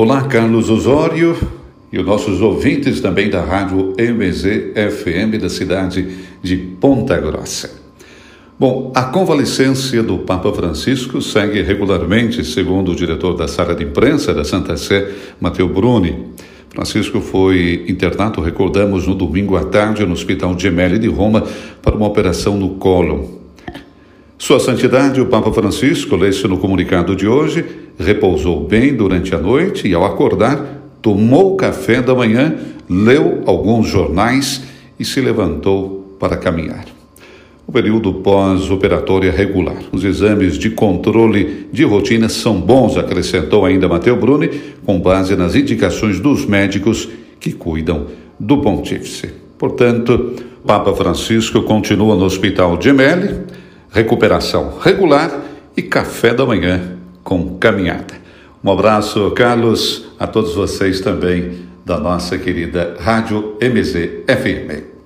Olá, Carlos Osório e os nossos ouvintes também da Rádio MZ FM da cidade de Ponta Grossa. Bom, a convalescência do Papa Francisco segue regularmente, segundo o diretor da sala de imprensa da Santa Sé, Matteo Bruni. Francisco foi internado, recordamos, no domingo à tarde no Hospital Gemelli de Roma para uma operação no colo. Sua Santidade, o Papa Francisco, lê-se no comunicado de hoje, repousou bem durante a noite e, ao acordar, tomou café da manhã, leu alguns jornais e se levantou para caminhar. O período pós-operatório é regular. Os exames de controle de rotina são bons, acrescentou ainda Matteo Bruni, com base nas indicações dos médicos que cuidam do pontífice. Portanto, Papa Francisco continua no Hospital Gemelli, recuperação regular e café da manhã com caminhada. Um abraço, Carlos, a todos vocês também da nossa querida Rádio MZ FM.